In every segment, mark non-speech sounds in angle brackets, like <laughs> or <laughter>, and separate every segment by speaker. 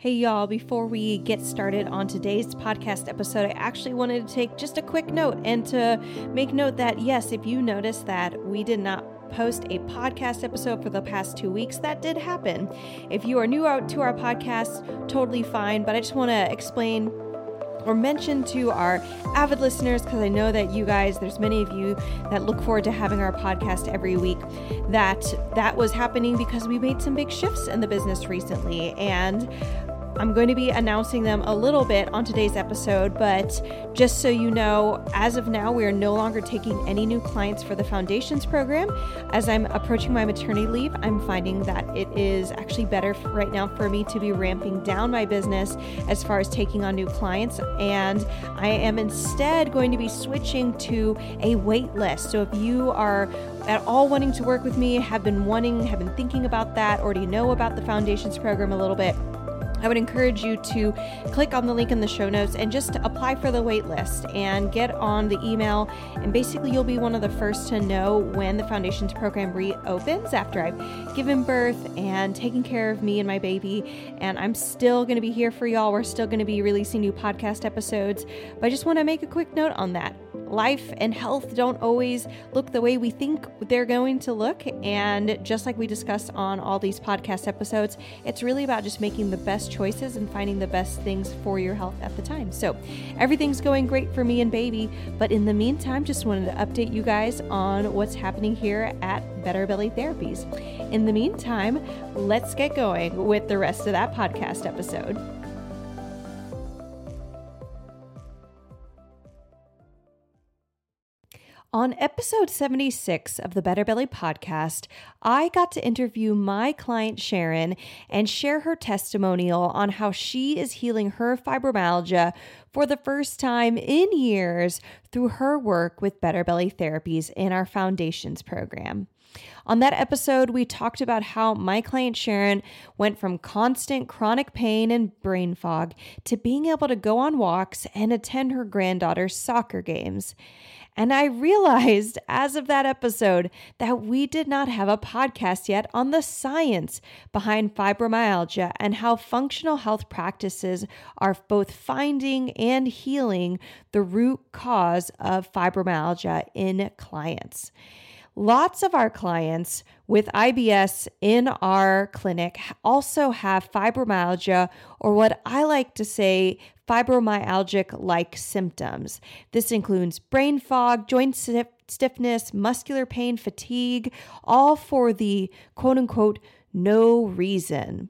Speaker 1: Hey, y'all, before we get started on today's podcast episode, I actually wanted to take just a quick note and to make note that, yes, if you notice that we did not post a podcast episode for the past two weeks. That did happen. If you are new out to our podcast, totally fine, but I just want to explain or mention to our avid listeners because I know that you guys there's many of you that look forward to having our podcast every week that that was happening because we made some big shifts in the business recently and I'm going to be announcing them a little bit on today's episode, but just so you know, as of now, we are no longer taking any new clients for the Foundations program. As I'm approaching my maternity leave, I'm finding that it is actually better right now for me to be ramping down my business as far as taking on new clients. And I am instead going to be switching to a wait list. So if you are at all wanting to work with me, have been wanting, have been thinking about that, already know about the Foundations program a little bit, I would encourage you to click on the link in the show notes and just apply for the wait list and get on the email. And basically, you'll be one of the first to know when the Foundations program reopens after I've given birth and taken care of me and my baby. And I'm still going to be here for y'all. We're still going to be releasing new podcast episodes. But I just want to make a quick note on that life and health don't always look the way we think they're going to look. And just like we discuss on all these podcast episodes, it's really about just making the best choices and finding the best things for your health at the time. So everything's going great for me and baby. But in the meantime, just wanted to update you guys on what's happening here at Better Belly Therapies. In the meantime, let's get going with the rest of that podcast episode. On episode 76 of the Better Belly podcast, I got to interview my client Sharon and share her testimonial on how she is healing her fibromyalgia for the first time in years through her work with Better Belly Therapies in our Foundations program. On that episode, we talked about how my client Sharon went from constant chronic pain and brain fog to being able to go on walks and attend her granddaughter's soccer games. And I realized <laughs> as of that episode that we did not have a podcast yet on the science behind fibromyalgia and how functional health practices are both finding and healing the root cause of fibromyalgia in clients. Lots of our clients with IBS in our clinic also have fibromyalgia, or what I like to say, fibromyalgic like symptoms. This includes brain fog, joint stiffness, muscular pain, fatigue, all for the quote unquote no reason.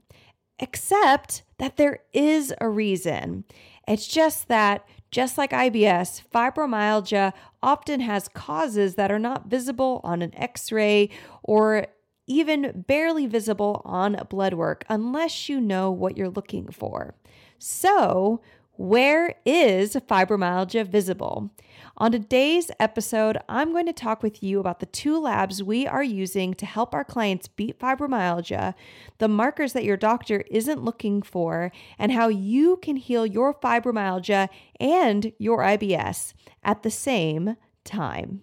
Speaker 1: Except that there is a reason. It's just that just like IBS, fibromyalgia often has causes that are not visible on an x ray or even barely visible on blood work unless you know what you're looking for. So, where is fibromyalgia visible? On today's episode, I'm going to talk with you about the two labs we are using to help our clients beat fibromyalgia, the markers that your doctor isn't looking for, and how you can heal your fibromyalgia and your IBS at the same time.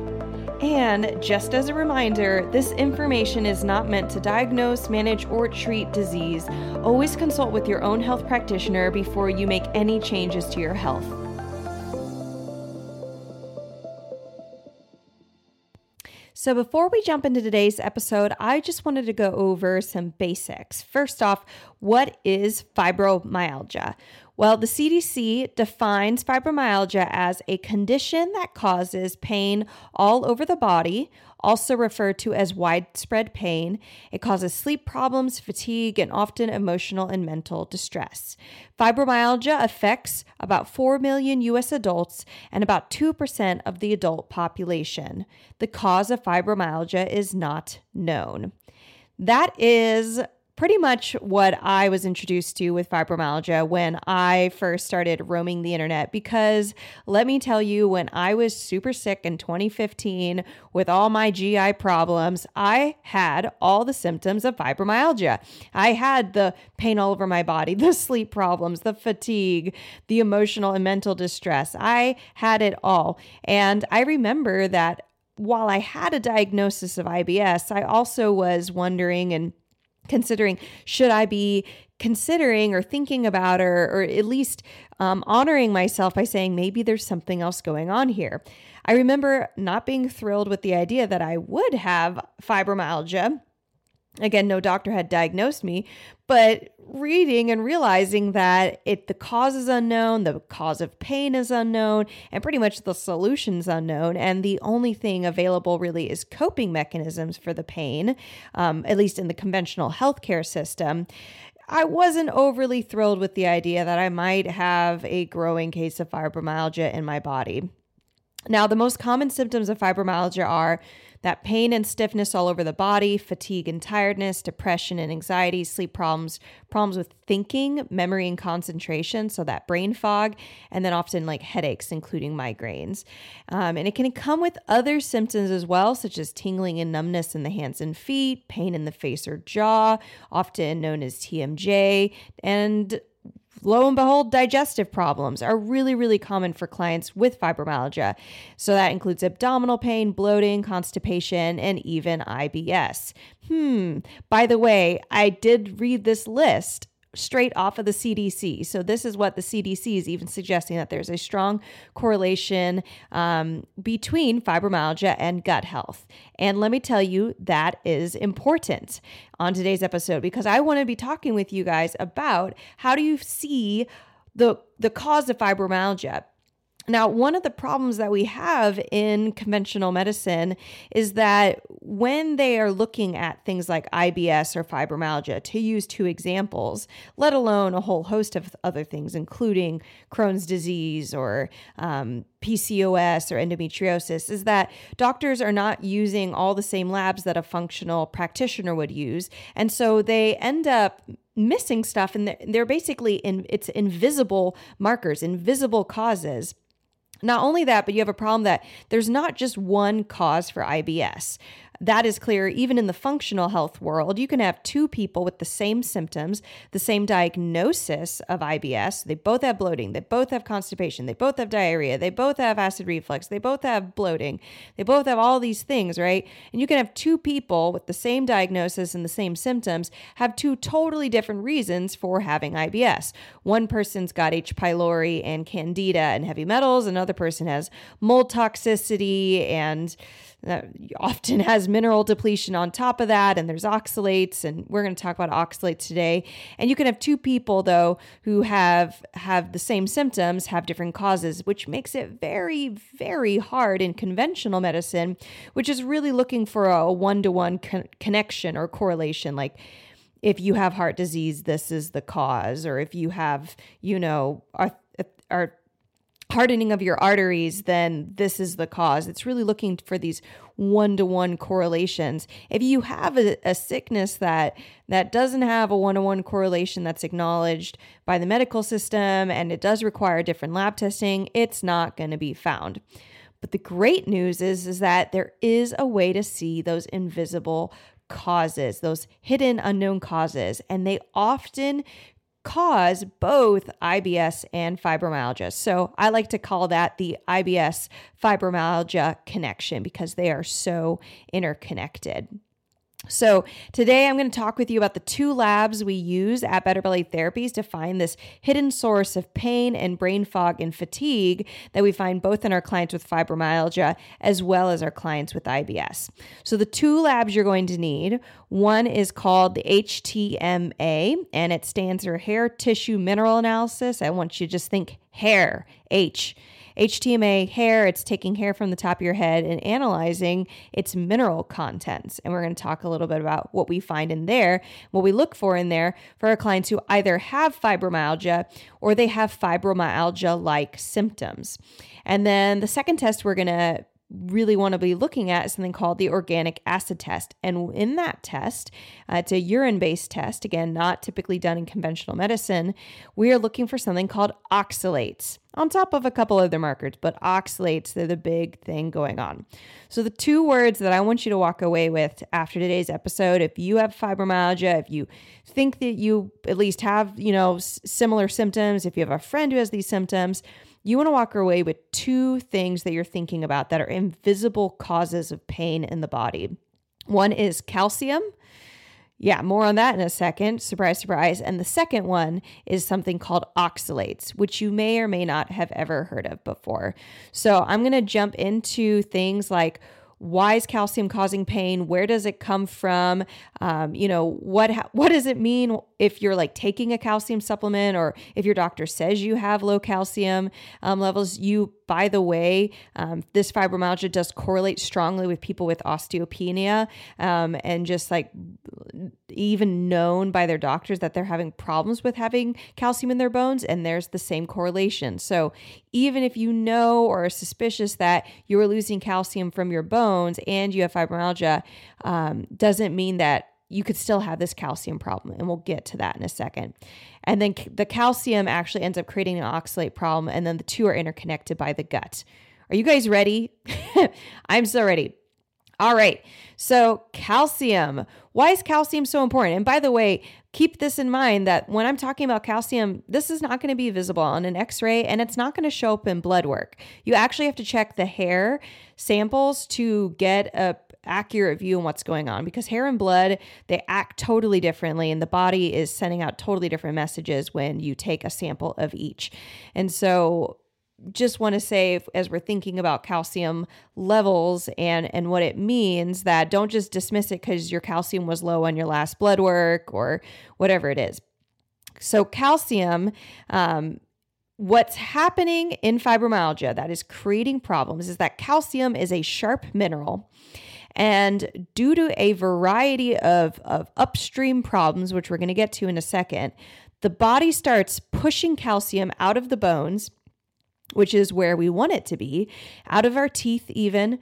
Speaker 1: And just as a reminder, this information is not meant to diagnose, manage, or treat disease. Always consult with your own health practitioner before you make any changes to your health. So, before we jump into today's episode, I just wanted to go over some basics. First off, what is fibromyalgia? Well, the CDC defines fibromyalgia as a condition that causes pain all over the body, also referred to as widespread pain. It causes sleep problems, fatigue, and often emotional and mental distress. Fibromyalgia affects about 4 million US adults and about 2% of the adult population. The cause of fibromyalgia is not known. That is pretty much what I was introduced to with fibromyalgia when I first started roaming the internet. Because let me tell you, when I was super sick in 2015 with all my GI problems, I had all the symptoms of fibromyalgia. I had the pain all over my body, <laughs> the sleep problems, the fatigue, the emotional and mental distress. I had it all. And I remember that while I had a diagnosis of IBS, I also was wondering and considering should I be considering or thinking about or, or at least um, honoring myself by saying maybe there's something else going on here. I remember not being thrilled with the idea that I would have fibromyalgia Again, no doctor had diagnosed me, but reading and realizing that it the cause is unknown, the cause of pain is unknown, and pretty much the solution's unknown, and the only thing available really is coping mechanisms for the pain, um, at least in the conventional healthcare system. I wasn't overly thrilled with the idea that I might have a growing case of fibromyalgia in my body. Now, the most common symptoms of fibromyalgia are that pain and stiffness all over the body, fatigue and tiredness, depression and anxiety, sleep problems, problems with thinking, memory and concentration, so that brain fog, and then often like headaches, including migraines. Um, and it can come with other symptoms as well, such as tingling and numbness in the hands and feet, pain in the face or jaw, often known as TMJ, and lo and behold, digestive problems are really, really common for clients with fibromyalgia. So that includes abdominal pain, bloating, constipation, and even IBS. Hmm, by the way, I did read this list straight off of the CDC. So, this is what the CDC is even suggesting that there's a strong correlation um, between fibromyalgia and gut health. And let me tell you, that is important on today's episode because I want to be talking with you guys about how do you see the the cause of fibromyalgia now, one of the problems that we have in conventional medicine is that when they are looking at things like IBS or fibromyalgia, to use two examples, let alone a whole host of other things, including Crohn's disease or um, PCOS or endometriosis, is that doctors are not using all the same labs that a functional practitioner would use. And so they end up missing stuff and they're basically in it's invisible markers invisible causes not only that, but you have a problem that there's not just one cause for IBS. That is clear even in the functional health world. You can have two people with the same symptoms, the same diagnosis of IBS. They both have bloating, they both have constipation, they both have diarrhea, they both have acid reflux, they both have bloating, they both have all these things, right? And you can have two people with the same diagnosis and the same symptoms have two totally different reasons for having IBS. One person's got H. pylori and candida and heavy metals, another person has mold toxicity and that often has mineral depletion on top of that and there's oxalates and we're going to talk about oxalates today. And you can have two people though who have have the same symptoms have different causes which makes it very very hard in conventional medicine which is really looking for a one-to-one con- connection or correlation. Like if you have heart disease this is the cause or if you have you know are, are hardening of your arteries, then this is the cause. It's really looking for these one-to-one correlations. If you have a, a sickness that that doesn't have a one-to-one correlation that's acknowledged by the medical system and it does require different lab testing, it's not going to be found. But the great news is is that there is a way to see those invisible causes, those hidden unknown causes, and they often cause both IBS and fibromyalgia. So I like to call that the IBS fibromyalgia connection because they are so interconnected. So, today I'm going to talk with you about the two labs we use at Better Belly Therapies to find this hidden source of pain and brain fog and fatigue that we find both in our clients with fibromyalgia as well as our clients with IBS. So, the two labs you're going to need one is called the HTMA, and it stands for Hair Tissue Mineral Analysis. I want you to just think hair, H. HTMA hair, it's taking hair from the top of your head and analyzing its mineral contents. And we're going to talk a little bit about what we find in there, what we look for in there for our clients who either have fibromyalgia or they have fibromyalgia like symptoms. And then the second test we're going to really want to be looking at is something called the organic acid test. And in that test, uh, it's a urine based test, again, not typically done in conventional medicine. We are looking for something called oxalates on top of a couple other markers, but oxalates, they're the big thing going on. So, the two words that I want you to walk away with after today's episode, if you have fibromyalgia, if you think that you at least have, you know, s- similar symptoms, if you have a friend who has these symptoms, you want to walk away with two things that you're thinking about that are invisible causes of pain in the body. One is calcium. Yeah, more on that in a second. Surprise, surprise. And the second one is something called oxalates, which you may or may not have ever heard of before. So I'm going to jump into things like why is calcium causing pain where does it come from um, you know what what does it mean if you're like taking a calcium supplement or if your doctor says you have low calcium um, levels you by the way um, this fibromyalgia does correlate strongly with people with osteopenia um, and just like even known by their doctors that they're having problems with having calcium in their bones, and there's the same correlation. So, even if you know or are suspicious that you are losing calcium from your bones and you have fibromyalgia, um, doesn't mean that you could still have this calcium problem. And we'll get to that in a second. And then the calcium actually ends up creating an oxalate problem, and then the two are interconnected by the gut. Are you guys ready? <laughs> I'm so ready. All right. So, calcium. Why is calcium so important? And by the way, keep this in mind that when I'm talking about calcium, this is not going to be visible on an x ray and it's not going to show up in blood work. You actually have to check the hair samples to get a accurate view on what's going on because hair and blood they act totally differently and the body is sending out totally different messages when you take a sample of each. And so just want to say as we're thinking about calcium levels and and what it means that don't just dismiss it because your calcium was low on your last blood work or whatever it is. So calcium um, what's happening in fibromyalgia that is creating problems is that calcium is a sharp mineral and due to a variety of, of upstream problems which we're going to get to in a second the body starts pushing calcium out of the bones which is where we want it to be, out of our teeth, even.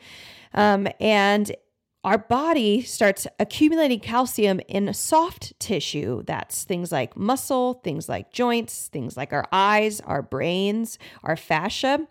Speaker 1: Um, and our body starts accumulating calcium in soft tissue. That's things like muscle, things like joints, things like our eyes, our brains, our fascia.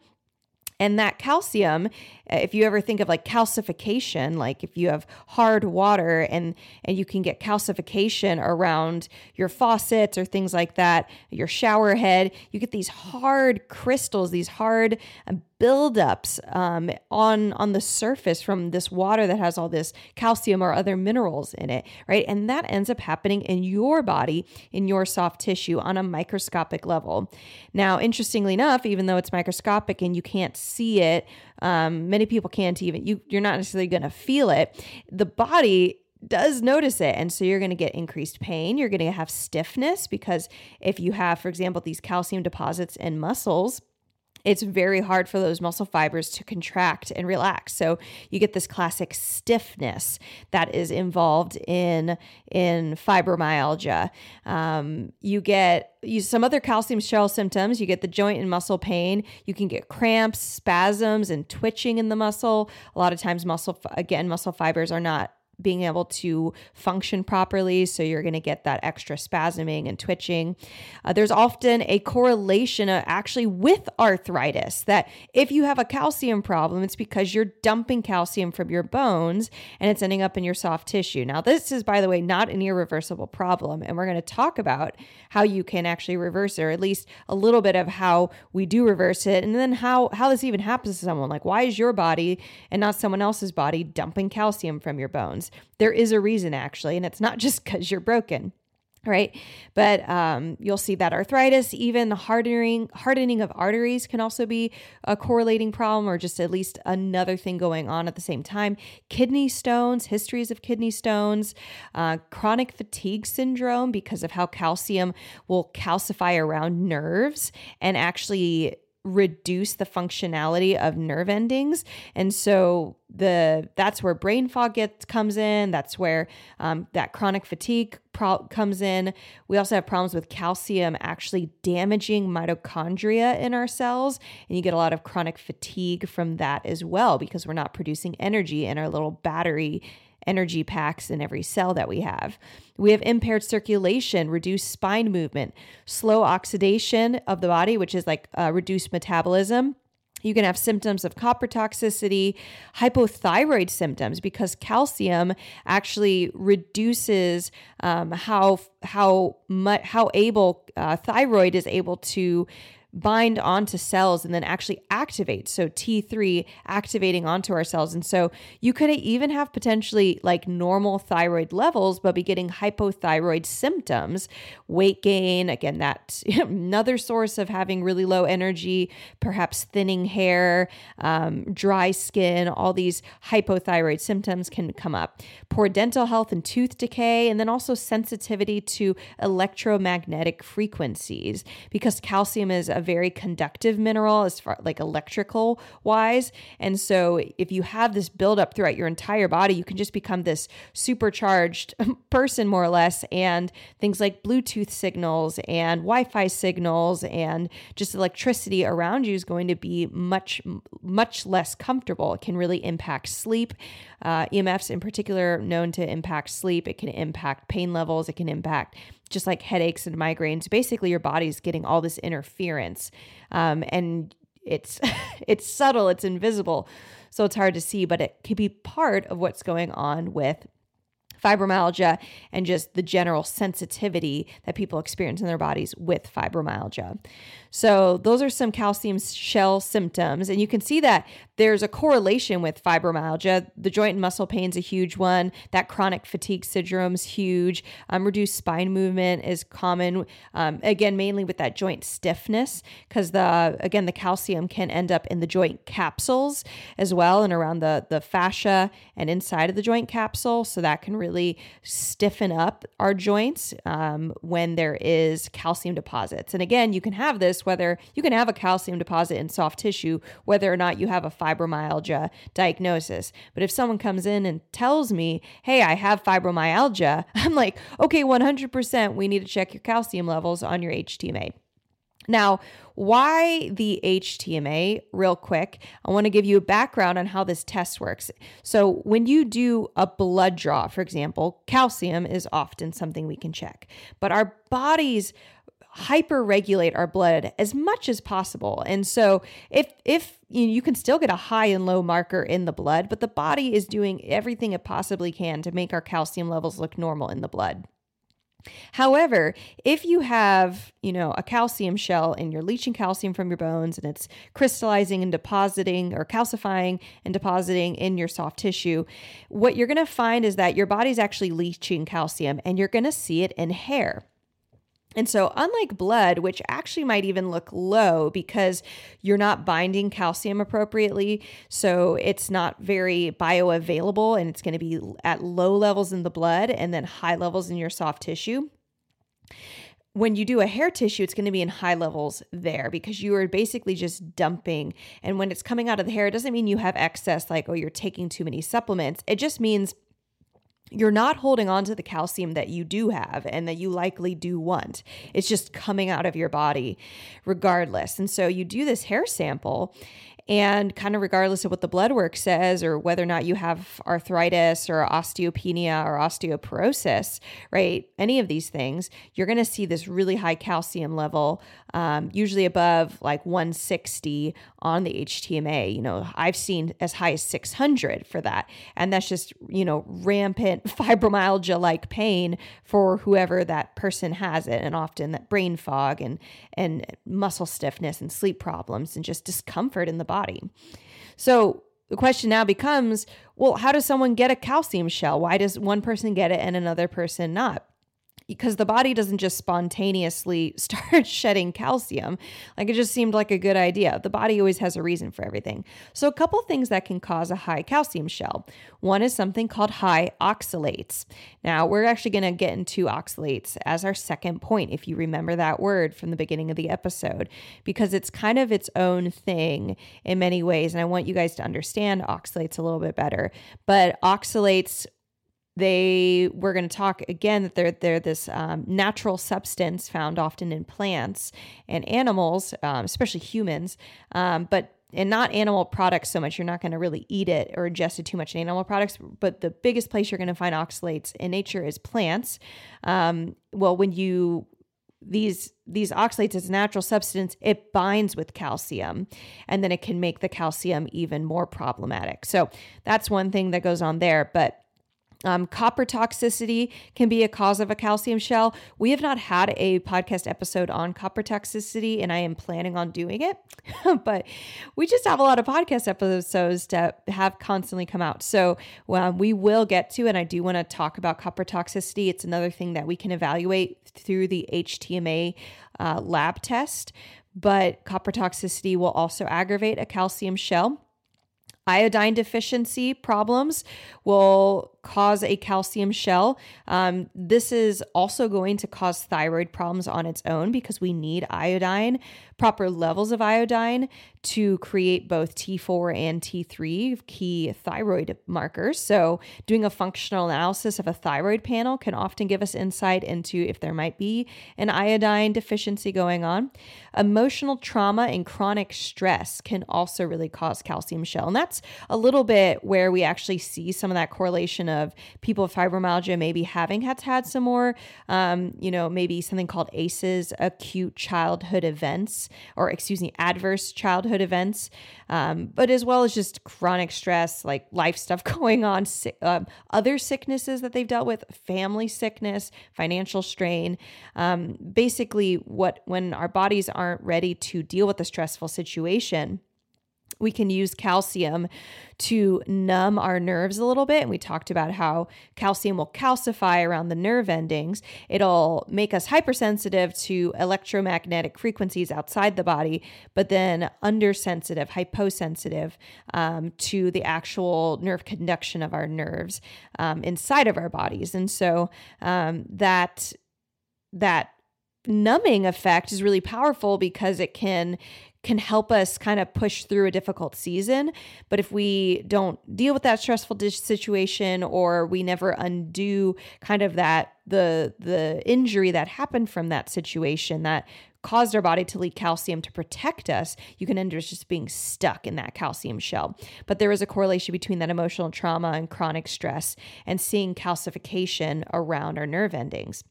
Speaker 1: And that calcium, uh, if you ever think of like calcification, like if you have hard water and and you can get calcification around your faucets or things like that, your shower head, you get these hard crystals, these hard um, buildups um, on on the surface from this water that has all this calcium or other minerals in it, right? And that ends up happening in your body, in your soft tissue, on a microscopic level. Now, interestingly enough, even though it's microscopic and you can't see it, um, many people can't even. You you're not necessarily going to feel it. The body does notice it. And so you're going to get increased pain. You're going to have stiffness because if you have, for example, these calcium deposits in muscles, it's very hard for those muscle fibers to contract and relax. So you get this classic stiffness that is involved in in fibromyalgia. Um, you get you, some other calcium shell symptoms. You get the joint and muscle pain. You can get cramps, spasms, and twitching in the muscle. A lot of times, muscle again, muscle fibers are not being able to function properly. So you're going to get that extra spasming and twitching. Uh, there's often a correlation uh, actually with arthritis that if you have a calcium problem, it's because you're dumping calcium from your bones and it's ending up in your soft tissue. Now, this is, by the way, not an irreversible problem. And we're going to talk about how you can actually reverse it, or at least a little bit of how we do reverse it. And then how, how this even happens to someone. Like, why is your body and not someone else's body dumping calcium from your bones? There is a reason actually, and it's not just because you're broken right? But um, you'll see that arthritis even hardening hardening of arteries can also be a correlating problem or just at least another thing going on at the same time. Kidney stones histories of kidney stones uh, chronic fatigue syndrome because of how calcium will calcify around nerves and actually reduce the functionality of nerve endings. And so the that's where brain fog gets comes in. That's where um, that chronic fatigue pro- comes in. We also have problems with calcium actually damaging mitochondria in our cells. And you get a lot of chronic fatigue from that as well because we're not producing energy in our little battery energy packs in every cell that we have. We have impaired circulation, reduced spine movement, slow oxidation of the body, which is like uh, reduced metabolism. You can have symptoms of copper toxicity, hypothyroid symptoms because calcium actually reduces um, how how much how able uh, thyroid is able to bind onto cells and then actually activate. So T3 activating onto our cells. And so you could even have potentially like normal thyroid levels, but be getting hypothyroid symptoms, weight gain. Again, that's <laughs> another source of having really low energy, perhaps thinning hair, um, dry skin, all these hypothyroid symptoms can come up. Poor dental health and tooth decay, and then also sensitivity to electromagnetic frequencies because calcium is a very conductive mineral as far like electrical wise. And so if you have this buildup throughout your entire body, you can just become this supercharged <laughs> person more or less. And things like Bluetooth signals and Wi-Fi signals and just electricity around you is going to be much, much less comfortable. It can really impact sleep. Uh, EMFs in particular known to impact sleep. It can impact pain levels. It can impact just like headaches and migraines. Basically, your body's getting all this interference, um, and it's <laughs> it's subtle, it's invisible, so it's hard to see, but it could be part of what's going on with fibromyalgia and just the general sensitivity that people experience in their bodies with fibromyalgia. So, those are some calcium shell symptoms. And you can see that there's a correlation with fibromyalgia. The joint and muscle pain is a huge one. That chronic fatigue syndrome is huge. Um, reduced spine movement is common. Um, again, mainly with that joint stiffness, because the again the calcium can end up in the joint capsules as well, and around the the fascia and inside of the joint capsule. So that can really stiffen up our joints um, when there is calcium deposits. And again, you can have this whether you can have a calcium deposit in soft tissue, whether or not you have a fibromyalgia diagnosis. But if someone comes in and tells me, hey, I have fibromyalgia, <laughs> I'm like, okay, 100%, we need to check your calcium levels on your HTMA. Now, why the HTMA, real quick? I want to give you a background on how this test works. So, when you do a blood draw, for example, calcium is often something we can check, but our bodies hyper regulate our blood as much as possible. And so if if you, know, you can still get a high and low marker in the blood, but the body is doing everything it possibly can to make our calcium levels look normal in the blood. However, if you have, you know, a calcium shell and you're leaching calcium from your bones and it's crystallizing and depositing or calcifying and depositing in your soft tissue, what you're going to find is that your body's actually leaching calcium and you're going to see it in hair. And so, unlike blood, which actually might even look low because you're not binding calcium appropriately, so it's not very bioavailable and it's going to be at low levels in the blood and then high levels in your soft tissue. When you do a hair tissue, it's going to be in high levels there because you are basically just dumping. And when it's coming out of the hair, it doesn't mean you have excess, like, oh, you're taking too many supplements. It just means you're not holding on to the calcium that you do have and that you likely do want. It's just coming out of your body regardless. And so you do this hair sample and kind of regardless of what the blood work says or whether or not you have arthritis or osteopenia or osteoporosis, right? Any of these things, you're going to see this really high calcium level, um, usually above like 160 on the HTMA. You know, I've seen as high as 600 for that. And that's just, you know, rampant <laughs> fibromyalgia like pain for whoever that person has it. And often that brain fog and, and muscle stiffness and sleep problems and just discomfort in the body body. So, the question now becomes well, how does someone get a calcium shell? Why does one person get it and another person not? Because the body doesn't just spontaneously <laughs> start shedding calcium. Like it just seemed like a good idea. The body always has a reason for everything. So, a couple things that can cause a high calcium shell. One is something called high oxalates. Now, we're actually going to get into oxalates as our second point, if you remember that word from the beginning of the episode, because it's kind of its own thing in many ways. And I want you guys to understand oxalates a little bit better. But oxalates they we're going to talk again that they're they're this um, natural substance found often in plants and animals, um, especially humans, um, but and not animal products so much. You're not going to really eat it or ingest it too much in animal products. But the biggest place you're going to find oxalates in nature is plants. Um, well, when you these these oxalates as a natural substance it binds with calcium and then it can make the calcium even more problematic so that's one thing that goes on there but um, copper toxicity can be a cause of a calcium shell. We have not had a podcast episode on copper toxicity, and I am planning on doing it. <laughs> but we just have a lot of podcast episodes that have constantly come out. So um, we will get to, and I do want to talk about copper toxicity. It's another thing that we can evaluate through the HTMA uh, lab test. But copper toxicity will also aggravate a calcium shell. Iodine deficiency problems will cause a calcium shell. Um, this is also going to cause thyroid problems on its own because we need iodine, proper levels of iodine to create both T4 and T3 key thyroid markers. So, doing a functional analysis of a thyroid panel can often give us insight into if there might be an iodine deficiency going on. Emotional trauma and chronic stress can also really cause calcium shell. And that's a little bit where we actually see some of that correlation of people with fibromyalgia maybe having had had some more, um, you know, maybe something called ACEs, acute childhood events, or excuse me, adverse childhood events, um, but as well as just chronic stress, like life stuff <laughs> going on, uh, other sicknesses that they've dealt with, family sickness, financial strain. Um, basically, what when our bodies aren't ready to deal with a stressful situation we can use calcium to numb our nerves a little bit. And we talked about how calcium will calcify around the nerve endings. It'll make us hypersensitive to electromagnetic frequencies outside the body, but then undersensitive, hyposensitive um, to the actual nerve conduction of our nerves um, inside of our bodies. And so um, that that numbing effect is really powerful because it can can help us kind of push through a difficult season. But if we don't deal with that stressful situation or we never undo kind of that the the injury that happened from that situation that caused our body to leak calcium to protect us, you can end up just being stuck in that calcium shell. But there is a correlation between that emotional trauma and chronic stress and seeing calcification around our nerve endings.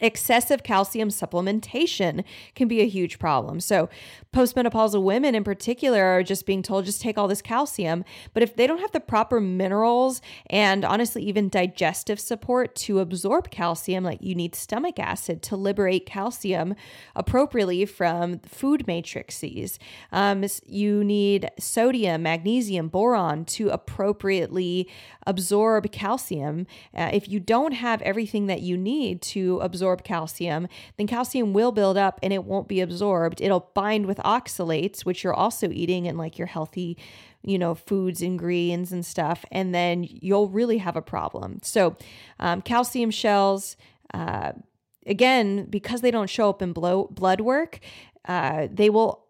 Speaker 1: Excessive calcium supplementation can be a huge problem. So, postmenopausal women in particular are just being told just take all this calcium. But if they don't have the proper minerals and honestly, even digestive support to absorb calcium, like you need stomach acid to liberate calcium appropriately from food matrices, um, you need sodium, magnesium, boron to appropriately absorb calcium. Uh, if you don't have everything that you need to absorb calcium, then calcium will build up and it won't be absorbed. It'll bind with oxalates, which you're also eating in like your healthy you know, foods and greens and stuff, and then you'll really have a problem. So, um, calcium shells, uh, again, because they don't show up in blow, blood work, uh, they will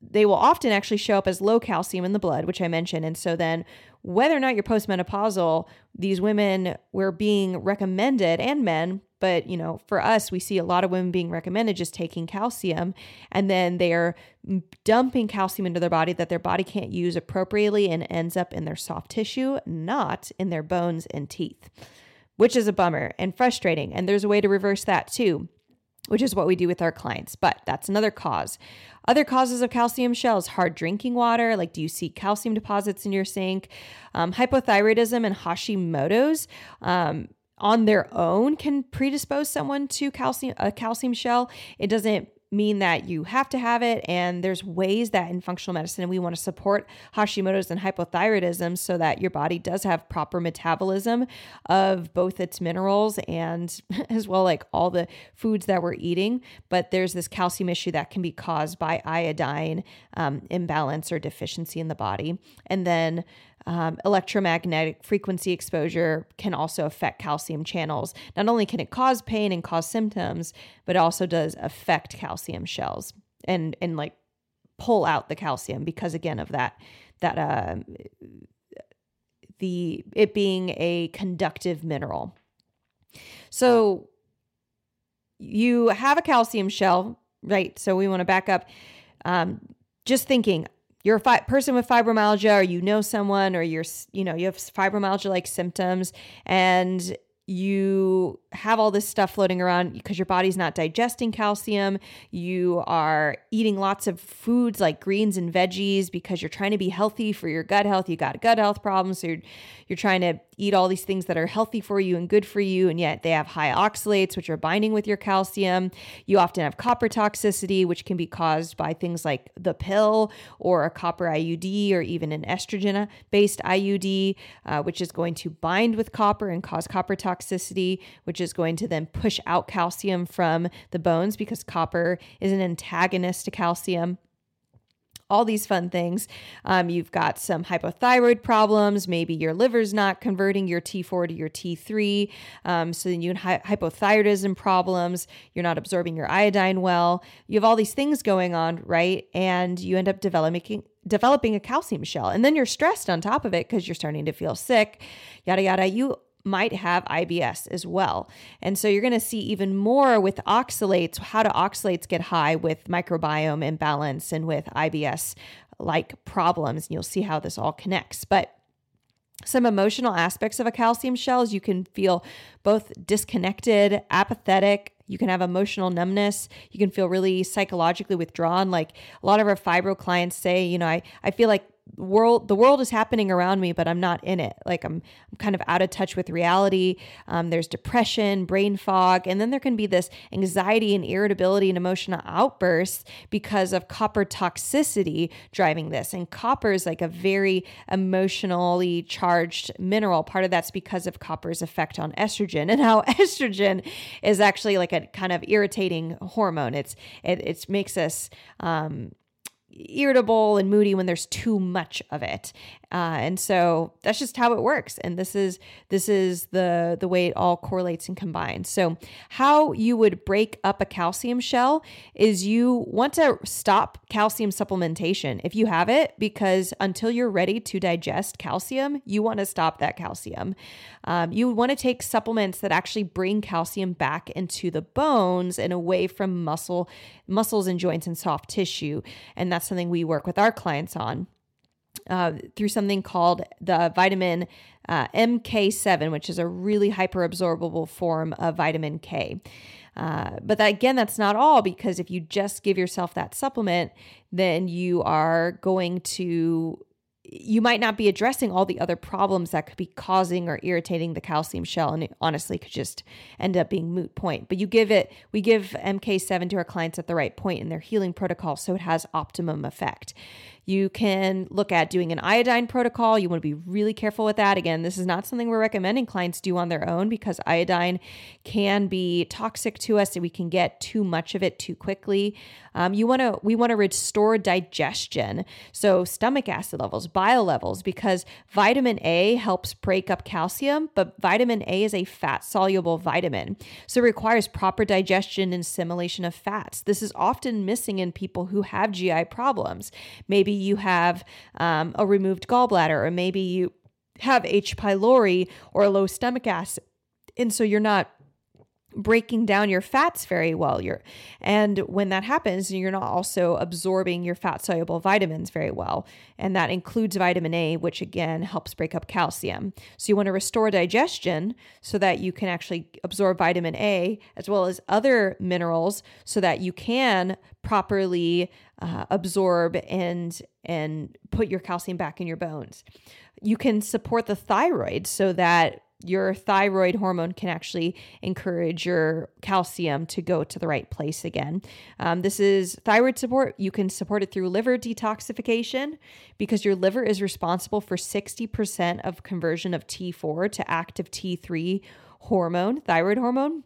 Speaker 1: they will often actually show up as low calcium in the blood, which I mentioned. And so then whether or not you're postmenopausal, these women were being recommended and men, but you know, for us, we see a lot of women being recommended just taking calcium and then they are dumping calcium into their body that their body can't use appropriately and ends up in their soft tissue, not in their bones and teeth, which is a bummer and frustrating. And there's a way to reverse that too which is what we do with our clients. But that's another cause. Other causes of calcium shells hard drinking water, like do you see calcium deposits in your sink? Um, hypothyroidism and Hashimoto's. Um, on their own can predispose someone to calcium a calcium shell. It doesn't mean that you have to have it. And there's ways that in functional medicine we want to support Hashimoto's and hypothyroidism so that your body does have proper metabolism of both its minerals and <laughs> as well like all the foods that we're eating. But there's this calcium issue that can be caused by iodine um, imbalance or deficiency in the body. And then um, electromagnetic frequency exposure can also affect calcium channels. Not only can it cause pain and cause symptoms, but it also does affect calcium shells and and like pull out the calcium because again of that that uh, the it being a conductive mineral. So you have a calcium shell, right? So we want to back up. Um, just thinking, you're a fi- person with fibromyalgia or you know someone or you're you know you have fibromyalgia like symptoms and you have all this stuff floating around because your body's not digesting calcium. You are eating lots of foods like greens and veggies because you're trying to be healthy for your gut health. You got gut health problems, so you're you're trying to eat all these things that are healthy for you and good for you, and yet they have high oxalates, which are binding with your calcium. You often have copper toxicity, which can be caused by things like the pill or a copper IUD or even an estrogen based IUD, uh, which is going to bind with copper and cause copper toxicity, which is going to then push out calcium from the bones because copper is an antagonist to calcium all these fun things. Um, you've got some hypothyroid problems. Maybe your liver's not converting your T4 to your T3. Um, so then you have hypothyroidism problems. You're not absorbing your iodine well. You have all these things going on, right? And you end up developing developing a calcium shell. And then you're stressed on top of it because you're starting to feel sick, yada, yada. You might have IBS as well. And so you're going to see even more with oxalates, how do oxalates get high with microbiome imbalance and with IBS like problems. And you'll see how this all connects. But some emotional aspects of a calcium shell is you can feel both disconnected, apathetic, you can have emotional numbness. You can feel really psychologically withdrawn. Like a lot of our fibro clients say, you know, I, I feel like world the world is happening around me but i'm not in it. Like i'm, I'm kind of out of touch with reality. Um, there's depression brain fog and then there can be this anxiety and irritability and emotional outbursts because of copper toxicity driving this. And copper is like a very emotionally charged mineral. Part of that's because of copper's effect on estrogen and how <laughs> estrogen is actually like a kind of irritating hormone. It's it, it makes us um, irritable and moody when there's too much of it. Uh, and so that's just how it works. And this is this is the the way it all correlates and combines. So how you would break up a calcium shell is you want to stop calcium supplementation if you have it, because until you're ready to digest calcium, you want to stop that calcium. Um, you want to take supplements that actually bring calcium back into the bones and away from muscle muscles and joints and soft tissue. And that's something we work with our clients on uh, through something called the vitamin uh, MK7, which is a really hyperabsorbable form of vitamin K. Uh, but that, again, that's not all because if you just give yourself that supplement, then you are going to you might not be addressing all the other problems that could be causing or irritating the calcium shell and it honestly could just end up being moot point but you give it we give mk7 to our clients at the right point in their healing protocol so it has optimum effect you can look at doing an iodine protocol. You want to be really careful with that. Again, this is not something we're recommending clients do on their own because iodine can be toxic to us and we can get too much of it too quickly. Um, you want to we want to restore digestion, so stomach acid levels, bile levels, because vitamin A helps break up calcium, but vitamin A is a fat soluble vitamin, so it requires proper digestion and assimilation of fats. This is often missing in people who have GI problems. Maybe you have um, a removed gallbladder, or maybe you have H. pylori or low stomach acid. And so you're not breaking down your fats very well you're and when that happens you're not also absorbing your fat soluble vitamins very well and that includes vitamin A which again helps break up calcium so you want to restore digestion so that you can actually absorb vitamin A as well as other minerals so that you can properly uh, absorb and and put your calcium back in your bones you can support the thyroid so that your thyroid hormone can actually encourage your calcium to go to the right place again. Um, this is thyroid support. You can support it through liver detoxification because your liver is responsible for 60% of conversion of T4 to active T3 hormone, thyroid hormone.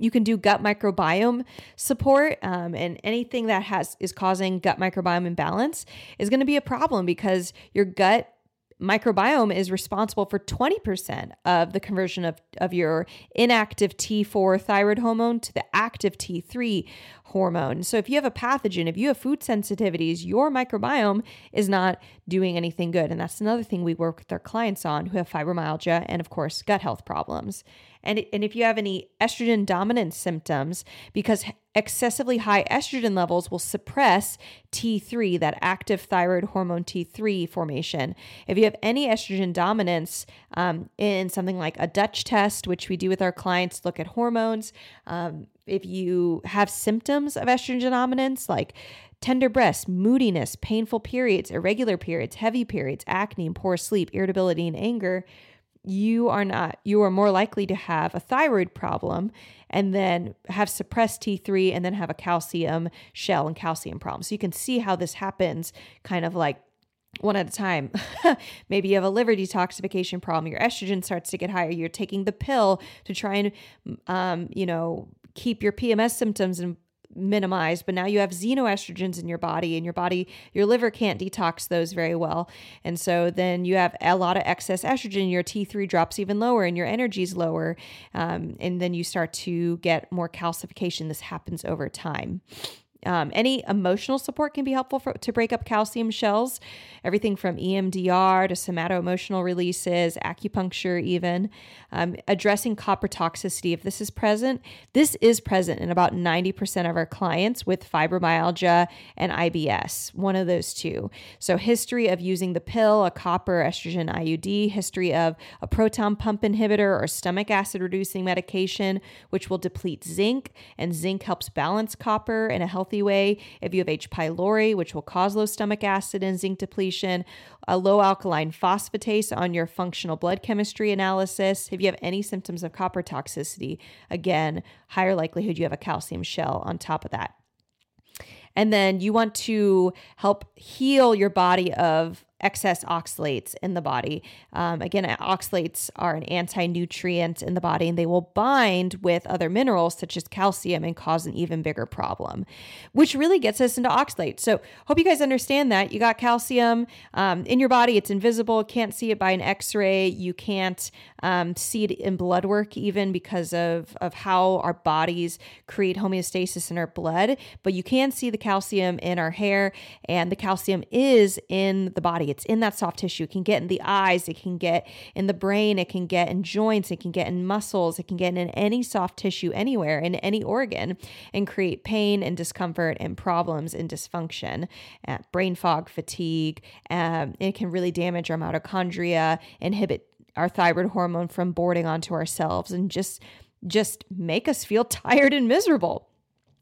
Speaker 1: You can do gut microbiome support, um, and anything that has is causing gut microbiome imbalance is going to be a problem because your gut microbiome is responsible for 20% of the conversion of, of your inactive T4 thyroid hormone to the active T3 hormone. So if you have a pathogen, if you have food sensitivities, your microbiome is not doing anything good. And that's another thing we work with our clients on who have fibromyalgia and, of course, gut health problems. And, and if you have any estrogen dominant symptoms, because excessively high estrogen levels will suppress T3, that active thyroid hormone T3 formation. If you have any estrogen dominance um, in something like a Dutch test, which we do with our clients, look at hormones. Um, if you have symptoms of estrogen dominance, like tender breasts, moodiness, painful periods, irregular periods, heavy periods, acne, poor sleep, irritability, and anger, you are not you are more likely to have a thyroid problem and then have suppressed T3 and then have a calcium shell and calcium problem. So you can see how this happens kind of like one at a time. <laughs> Maybe you have a liver detoxification problem. Your estrogen starts to get higher. You're taking the pill to try and, um, you know, keep your PMS symptoms and minimized, but now you have xenoestrogens in your body, and your body, your liver can't detox those very well. And so then you have a lot of excess estrogen, your T3 drops even lower, and your energy is lower. Um, and then you start to get more calcification. This happens over time. Um, any emotional support can be helpful for, to break up calcium shells, everything from EMDR to somato emotional releases, acupuncture, even. Um, addressing copper toxicity, if this is present, this is present in about 90% of our clients with fibromyalgia and IBS, one of those two. So, history of using the pill, a copper estrogen IUD, history of a proton pump inhibitor or stomach acid reducing medication, which will deplete zinc, and zinc helps balance copper in a healthy healthy way. If you have H. pylori, which will cause low stomach acid and zinc depletion, a low alkaline phosphatase on your functional blood chemistry analysis. If you have any symptoms of copper toxicity, again, higher likelihood you have a calcium shell on top of that. And then you want to help heal your body of excess oxalates in the body. Um, again, oxalates are an anti nutrient in the body and they will bind with other minerals such as calcium and cause an even bigger problem, which really gets us into oxalates. So, hope you guys understand that. You got calcium um, in your body, it's invisible, can't see it by an x ray, you can't um, see it in blood work even because of, of how our bodies create homeostasis in our blood, but you can see the calcium in our hair, and the calcium is in the body. It's in that soft tissue. It can get in the eyes, it can get in the brain, it can get in joints, it can get in muscles, it can get in any soft tissue anywhere, in any organ, and create pain and discomfort and problems and dysfunction, uh, brain fog, fatigue. Um, it can really damage our mitochondria, inhibit our thyroid hormone from boarding onto ourselves, and just just make us feel <laughs> tired and miserable.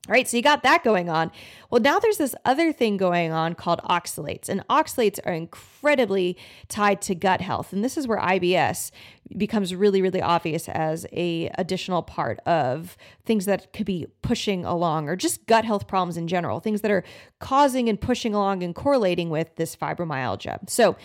Speaker 1: All right, so you got that going on. Well, now there's this other thing going on called oxalates, and oxalates are incredibly tied to gut health. And this is where IBS becomes really, really obvious as a additional part of things that could be pushing along, or just gut health problems in general, things that are causing and pushing along and correlating with this fibromyalgia. So,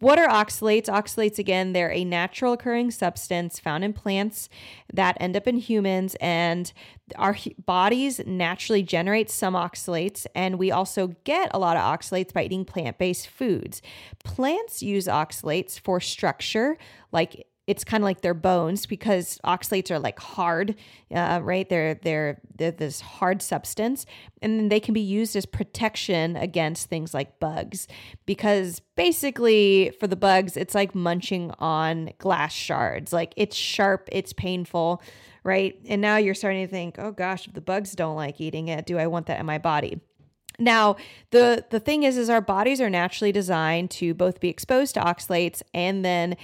Speaker 1: what are oxalates? Oxalates, again, they're a natural occurring substance found in plants that end up in humans, and our bodies naturally generate some oxalates, and we also get a lot of oxalates by eating plant based foods. Plants use oxalates for structure, like it's kind of like their bones because oxalates are like hard, uh, right? They're, they're they're this hard substance, and then they can be used as protection against things like bugs. Because basically, for the bugs, it's like munching on glass shards. Like it's sharp, it's painful, right? And now you're starting to think, oh gosh, if the bugs don't like eating it, do I want that in my body? Now, the the thing is is our bodies are naturally designed to both be exposed to oxalates and then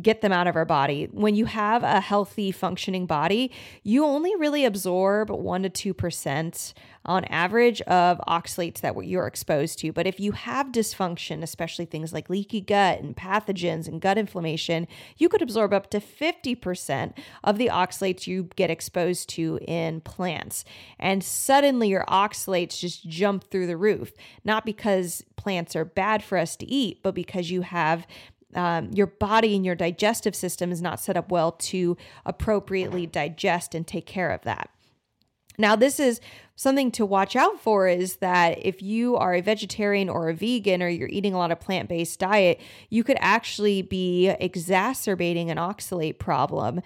Speaker 1: get them out of our body. When you have a healthy, functioning body, you only really absorb 1% to 2% on average of oxalates that you're exposed to. But if you have dysfunction, especially things like leaky gut and pathogens and gut inflammation, you could absorb up to 50% of the oxalates you get exposed to in plants. And suddenly your oxalates just jump through the roof, not because plants are bad for us to eat, but because you have um, your body and your digestive system is not set up well to appropriately digest and take care of that. Now, this is something to watch out for is that if you are a vegetarian or a vegan or you're eating a lot of plant based diet, you could actually be exacerbating an oxalate problem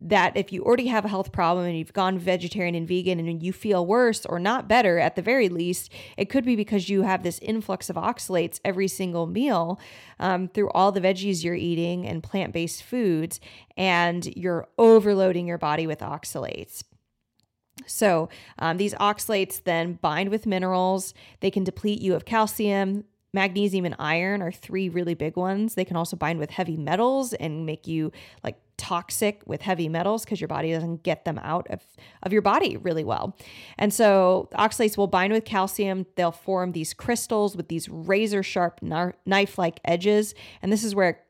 Speaker 1: that if you already have a health problem and you've gone vegetarian and vegan and you feel worse or not better at the very least, it could be because you have this influx of oxalates every single meal um, through all the veggies you're eating and plant based foods, and you're overloading your body with oxalates. So, um, these oxalates then bind with minerals. They can deplete you of calcium, magnesium, and iron are three really big ones. They can also bind with heavy metals and make you like toxic with heavy metals because your body doesn't get them out of, of your body really well. And so oxalates will bind with calcium. They'll form these crystals with these razor sharp knife like edges. And this is where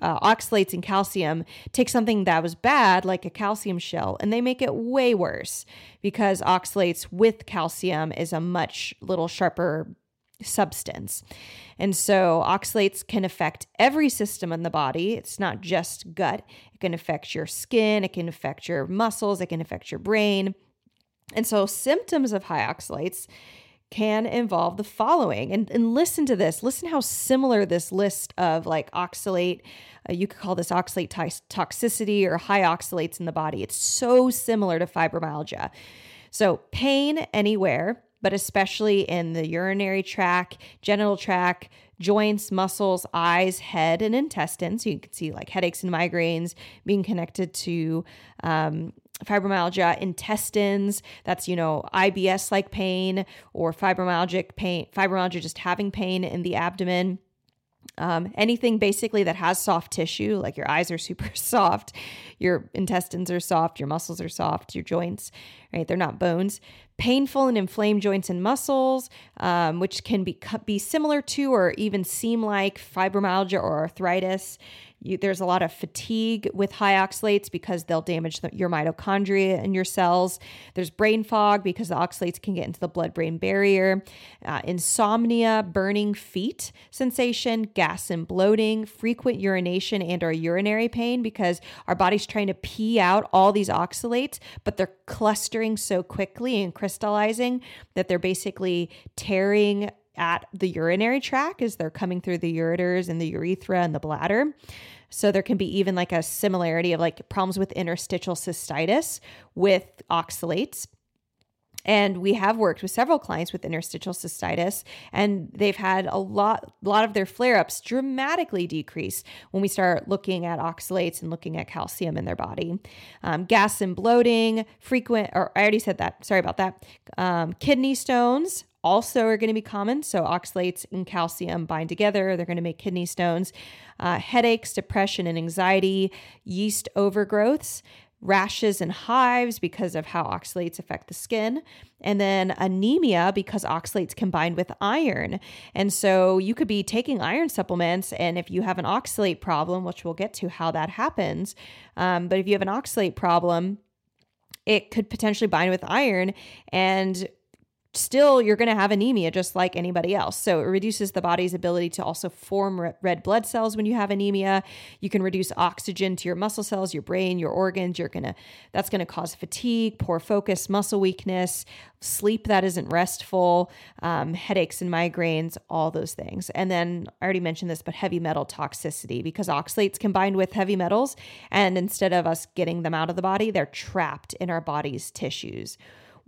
Speaker 1: uh, oxalates and calcium take something that was bad, like a calcium shell, and they make it way worse because oxalates with calcium is a much little sharper substance. And so oxalates can affect every system in the body. It's not just gut. It can affect your skin, it can affect your muscles, it can affect your brain. And so symptoms of high oxalates can involve the following. And, and listen to this. Listen how similar this list of like oxalate, uh, you could call this oxalate t- toxicity or high oxalates in the body. It's so similar to fibromyalgia. So, pain anywhere, but especially in the urinary tract, genital tract, joints, muscles, eyes, head, and intestines. You can see like headaches and migraines being connected to um, fibromyalgia, intestines. That's, you know, IBS like pain or fibromyalgic pain, fibromyalgia just having pain in the abdomen. Um, anything basically that has soft tissue, like your eyes are <laughs> super soft, your intestines are soft, your muscles are soft, your joints, right? They're not bones. Painful and inflamed joints and muscles, um, which can be be similar to or even seem like fibromyalgia or arthritis. You, there's a lot of fatigue with high oxalates because they'll damage the, your mitochondria and your cells. There's brain fog because the oxalates can get into the blood brain barrier. Uh, insomnia, burning feet sensation, gas and bloating, frequent urination and or urinary pain because our body's trying to pee out all these oxalates, but they're clustering so quickly and crystallizing that they're basically tearing at the urinary tract as they're coming through the ureters and the urethra and the bladder. So there can be even like a similarity of like problems with interstitial cystitis with oxalates. And we have worked with several clients with interstitial cystitis, and they've had a lot, a lot of their flare-ups dramatically decrease when we start looking at oxalates and looking at calcium in their body. Um, gas and bloating, frequent, or I already said that. Sorry about that. Um, kidney stones, also are going to be common. So, oxalates and calcium bind together, they're going to make kidney stones. Uh, headaches, depression, and anxiety, yeast overgrowths, rashes and hives because of how oxalates affect the skin, and then anemia because oxalates combined with iron. And so, you could be taking iron supplements, and if you have an oxalate problem, which we'll get to how that happens, um, but if you have an oxalate problem, it could potentially bind with iron and still you're going to have anemia just like anybody else. So it reduces the body's ability to also form red blood cells when you have anemia. You can reduce oxygen to your muscle cells, your brain, your organs. You're going to that's going to cause fatigue, poor focus, muscle weakness, sleep that isn't restful, um, headaches and migraines, all those things. And then I already mentioned this, but heavy metal toxicity because oxalates combined with heavy metals and instead of us getting them out of the body, they're trapped in our body's tissues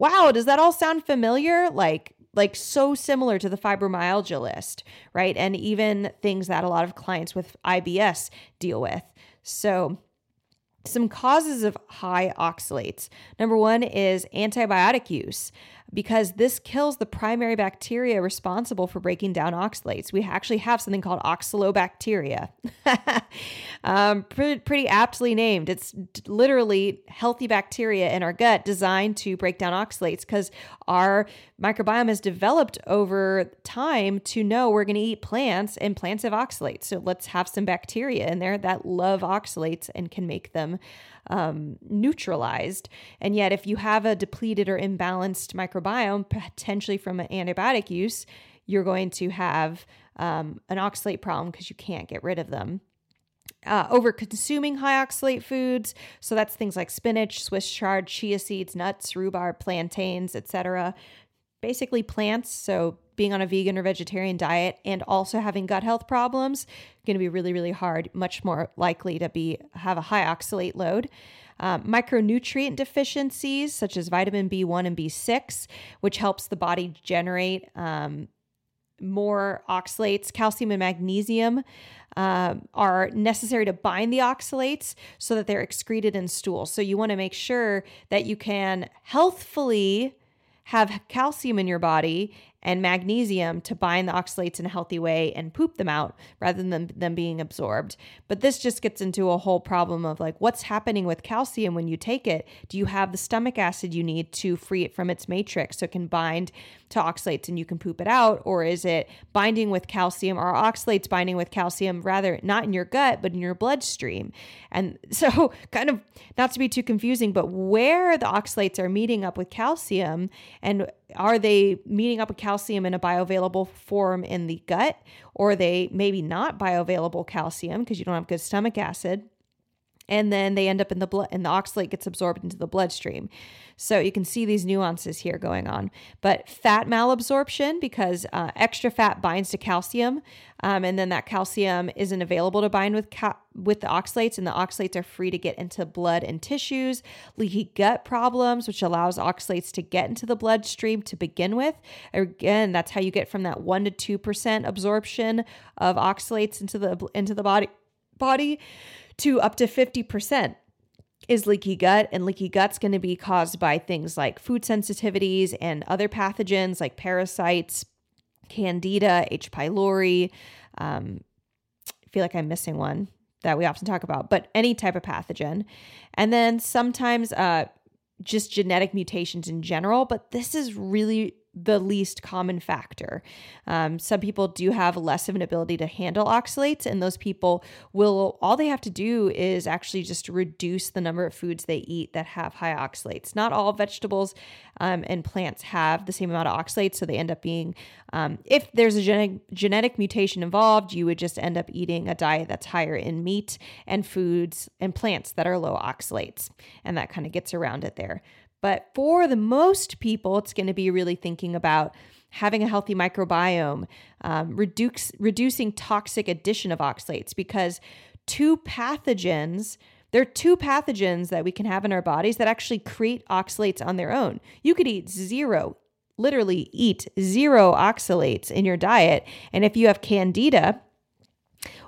Speaker 1: wow, does that all sound familiar? Like, like so similar to the fibromyalgia list, right? And even things that a lot of clients with IBS deal with. So, some causes of high oxalates. Number one is antibiotic use. Because this kills the primary bacteria responsible for breaking down oxalates. We actually have something called oxalobacteria. <laughs> um, pretty, pretty aptly named. It's literally healthy bacteria in our gut designed to break down oxalates because our microbiome has developed over time to know we're going to eat plants and plants have oxalates. So let's have some bacteria in there that love oxalates and can make them um, neutralized. And yet, if you have a depleted or imbalanced microbiome, potentially from an antibiotic use, you're going to have um, an oxalate problem because you can't get rid of them. Uh, over consuming high oxalate foods, so that's things like spinach, Swiss chard, chia seeds, nuts, rhubarb, plantains, etc. Basically plants, so being on a vegan or vegetarian diet and also having gut health problems going to be really really hard much more likely to be have a high oxalate load. Um, micronutrient deficiencies such as vitamin b1 and b6 which helps the body generate um, more oxalates. Calcium and magnesium um, are necessary to bind the oxalates so that they're excreted in stool. So you want to make sure that you can healthfully have calcium in your body and magnesium to bind the oxalates in a healthy way and poop them out rather than them being absorbed. But this just gets into a whole problem of like what's happening with calcium when you take it? Do you have the stomach acid you need to free it from its matrix so it can bind to oxalates and you can poop it out? Or is it binding with calcium or oxalates binding with calcium rather not in your gut but in your bloodstream? And <laughs> so, kind of not to be too confusing, but where the oxalates are meeting up with calcium and are they meeting up with calcium in a bioavailable form in the gut or are they maybe not bioavailable calcium because you don't have good stomach acid and then they end up in the blood and the oxalate gets absorbed into the bloodstream so you can see these nuances here going on. But fat malabsorption, because uh, extra fat binds to calcium, um, and then that calcium isn't available to bind with ca- with the oxalates, and the oxalates are free to get into blood and tissues. Leaky gut problems, which allows oxalates to get into the bloodstream to begin with. Again, that's how you get from that one to two percent absorption of oxalates into the into the body body to up to 50% is leaky gut, and leaky gut's going to be caused by things like food sensitivities and other pathogens like parasites, candida, H. pylori. Um, I feel like I'm missing one that we often talk about, but any type of pathogen. And then sometimes uh, just genetic mutations in general, but this is really the least common factor. Um, some people do have less of an ability to handle oxalates, and those people will, all they have to do is actually just reduce the number of foods they eat that have high oxalates. Not all vegetables um, and plants have the same amount of oxalates, so they end up being, um, if there's a genetic, genetic mutation involved, you would just end up eating a diet that's higher in meat and foods and plants that are low oxalates. And that kind of gets around it there. But for the most people, it's going to be really thinking about having a healthy microbiome, um, reduce, reducing toxic addition of oxalates because two pathogens. There are two pathogens that we can have in our bodies that actually create oxalates on their own. You could eat zero, literally eat zero oxalates in your diet. And if you have candida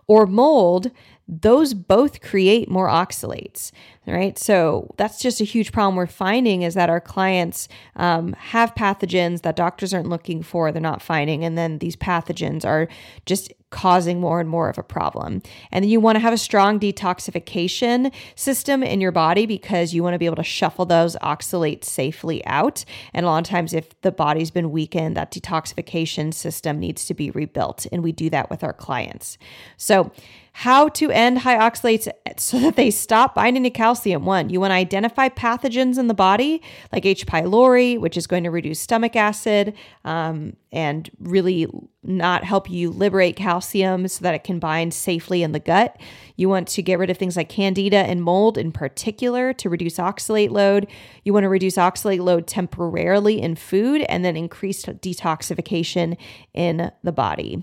Speaker 1: or mold, those both create more oxalates right? So that's just a huge problem we're finding is that our clients um, have pathogens that doctors aren't looking for they're not finding and then these pathogens are just causing more and more of a problem. And then you want to have a strong detoxification system in your body because you want to be able to shuffle those oxalates safely out. And a lot of times if the body's been weakened that detoxification system needs to be rebuilt and we do that with our clients. So how to end high oxalates so that they stop binding to calcium. Calcium one, you want to identify pathogens in the body like H. pylori, which is going to reduce stomach acid um, and really not help you liberate calcium so that it can bind safely in the gut. You want to get rid of things like candida and mold in particular to reduce oxalate load. You want to reduce oxalate load temporarily in food and then increase detoxification in the body.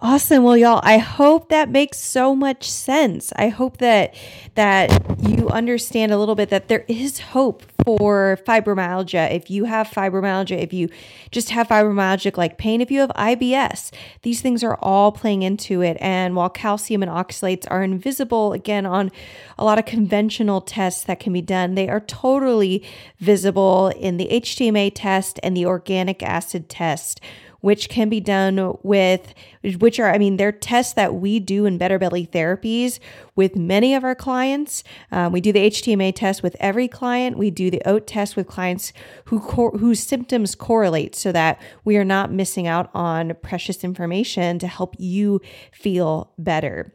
Speaker 1: Awesome. Well, y'all, I hope that makes so much sense. I hope that that you understand a little bit that there is hope for fibromyalgia. If you have fibromyalgia, if you just have fibromyalgic like pain, if you have IBS, these things are all playing into it. And while calcium and oxalates are invisible again on a lot of conventional tests that can be done, they are totally visible in the HTMA test and the organic acid test which can be done with, which are, I mean, they're tests that we do in Better Belly therapies with many of our clients. Um, we do the HTMA test with every client. We do the OAT test with clients who whose symptoms correlate so that we are not missing out on precious information to help you feel better.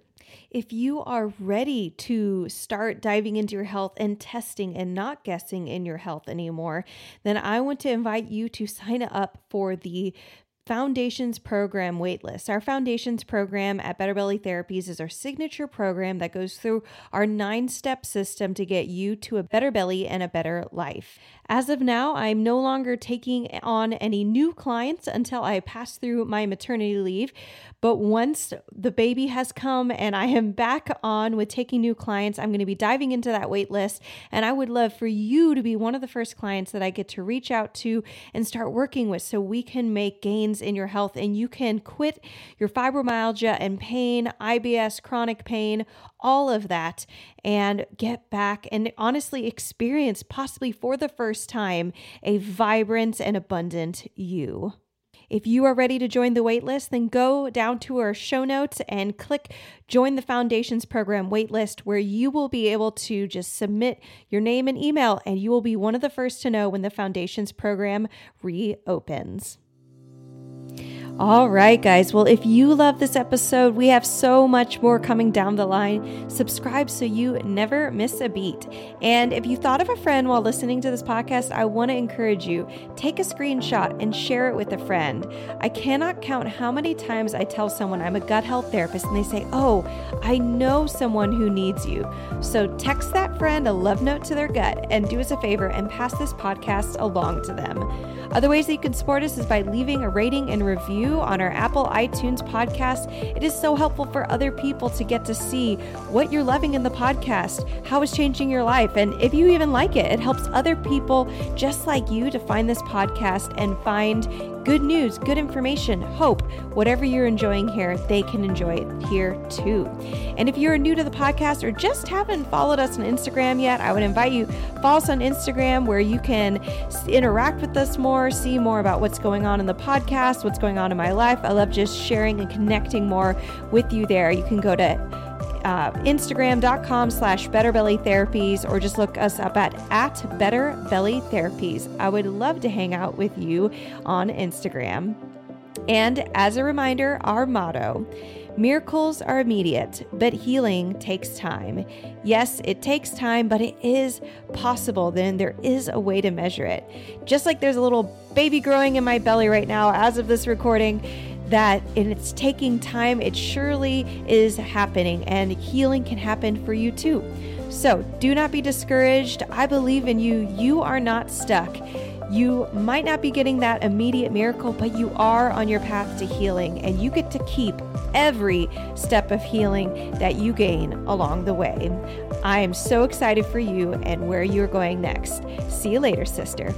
Speaker 1: If you are ready to start diving into your health and testing and not guessing in your health anymore, then I want to invite you to sign up for the Foundations Program waitlist. Our Foundations Program at Better Belly Therapies is our signature program that goes through our nine step system to get you to a better belly and a better life. As of now, I'm no longer taking on any new clients until I pass through my maternity leave. But once the baby has come and I am back on with taking new clients, I'm going to be diving into that wait list. And I would love for you to be one of the first clients that I get to reach out to and start working with so we can make gains in your health and you can quit your fibromyalgia and pain, IBS, chronic pain, all of that, and get back and honestly experience, possibly for the first time, a vibrant and abundant you. If you are ready to join the waitlist, then go down to our show notes and click Join the Foundations Program waitlist, where you will be able to just submit your name and email, and you will be one of the first to know when the Foundations Program reopens. All right, guys. Well, if you love this episode, we have so much more coming down the line. Subscribe so you never miss a beat. And if you thought of a friend while listening to this podcast, I want to encourage you take a screenshot and share it with a friend. I cannot count how many times I tell someone I'm a gut health therapist and they say, Oh, I know someone who needs you. So text that friend a love note to their gut and do us a favor and pass this podcast along to them. Other ways that you can support us is by leaving a rating and review on our Apple iTunes podcast. It is so helpful for other people to get to see what you're loving in the podcast, how it's changing your life, and if you even like it, it helps other people just like you to find this podcast and find good news, good information, hope, whatever you're enjoying here, they can enjoy it here too. And if you're new to the podcast or just haven't followed us on Instagram yet, I would invite you follow us on Instagram where you can interact with us more, see more about what's going on in the podcast, what's going on in my life. I love just sharing and connecting more with you there. You can go to uh, instagram.com slash betterbellytherapies or just look us up at at betterbellytherapies i would love to hang out with you on instagram and as a reminder our motto Miracles are immediate, but healing takes time. Yes, it takes time, but it is possible. Then there is a way to measure it. Just like there's a little baby growing in my belly right now as of this recording, that and it's taking time, it surely is happening, and healing can happen for you too. So do not be discouraged. I believe in you. You are not stuck. You might not be getting that immediate miracle, but you are on your path to healing, and you get to keep every step of healing that you gain along the way. I am so excited for you and where you're going next. See you later, sister.